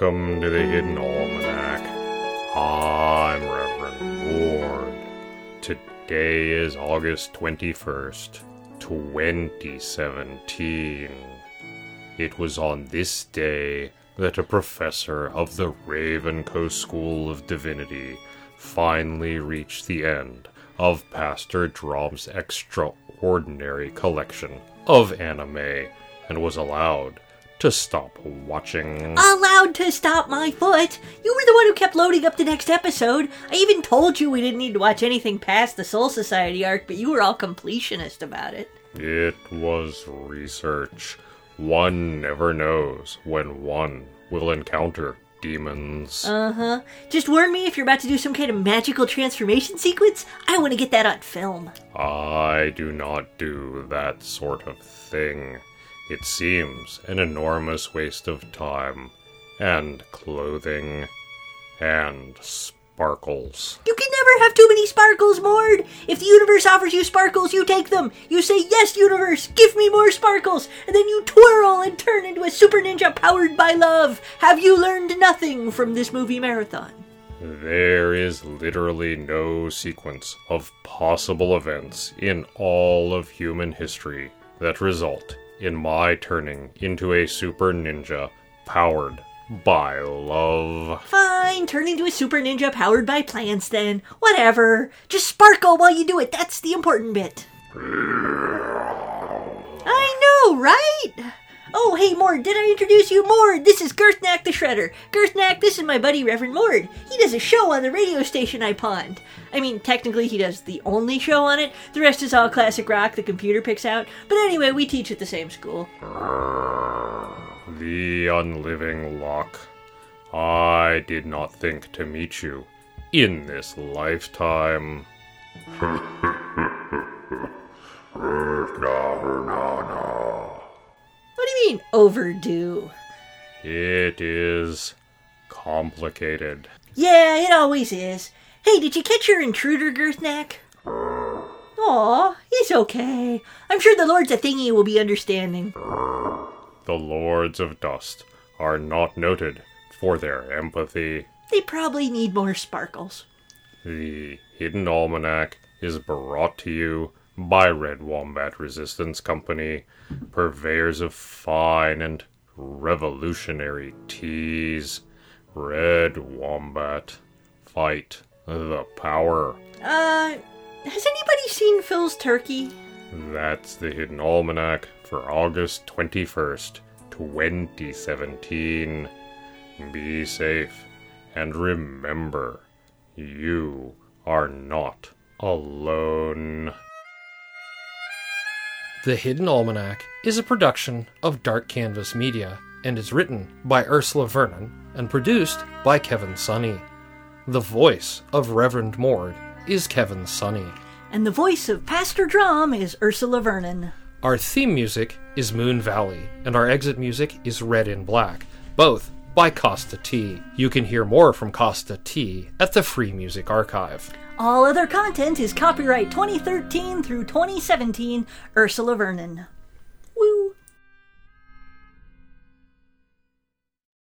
Welcome to the Hidden Almanac. I'm Reverend Mord. Today is August 21st, 2017. It was on this day that a professor of the RavenCoast School of Divinity finally reached the end of Pastor Drom's extraordinary collection of anime and was allowed to stop watching. Allowed to stop my foot? You were the one who kept loading up the next episode. I even told you we didn't need to watch anything past the Soul Society arc, but you were all completionist about it. It was research. One never knows when one will encounter demons. Uh huh. Just warn me if you're about to do some kind of magical transformation sequence. I want to get that on film. I do not do that sort of thing. It seems an enormous waste of time, and clothing, and sparkles. You can never have too many sparkles, Mord. If the universe offers you sparkles, you take them. You say, Yes, universe, give me more sparkles. And then you twirl and turn into a super ninja powered by love. Have you learned nothing from this movie marathon? There is literally no sequence of possible events in all of human history that result in my turning into a super ninja powered by love. Fine, turn into a super ninja powered by plants then. Whatever. Just sparkle while you do it. That's the important bit. I know, right? Oh, hey, Mord, did I introduce you? Mord, this is Girthnak the Shredder. Girthnak, this is my buddy Reverend Mord. He does a show on the radio station I pawned. I mean, technically, he does the only show on it. The rest is all classic rock the computer picks out. But anyway, we teach at the same school. The unliving lock. I did not think to meet you in this lifetime. Overdue? It is complicated. Yeah, it always is. Hey, did you catch your intruder, Girthnak? Aw, he's okay. I'm sure the Lords of Thingy will be understanding. The Lords of Dust are not noted for their empathy. They probably need more sparkles. The Hidden Almanac is brought to you by Red Wombat Resistance Company, purveyors of fine and revolutionary teas. Red Wombat, fight the power. Uh, has anybody seen Phil's turkey? That's the Hidden Almanac for August 21st, 2017. Be safe and remember, you are not alone. The Hidden Almanac is a production of Dark Canvas Media and is written by Ursula Vernon and produced by Kevin Sonney. The voice of Reverend Mord is Kevin Sonney. And the voice of Pastor Drom is Ursula Vernon. Our theme music is Moon Valley, and our exit music is Red in Black, both by Kosta T. You can hear more from Kosta T at the Free Music Archive. All other content is copyright 2013 through 2017, Ursula Vernon.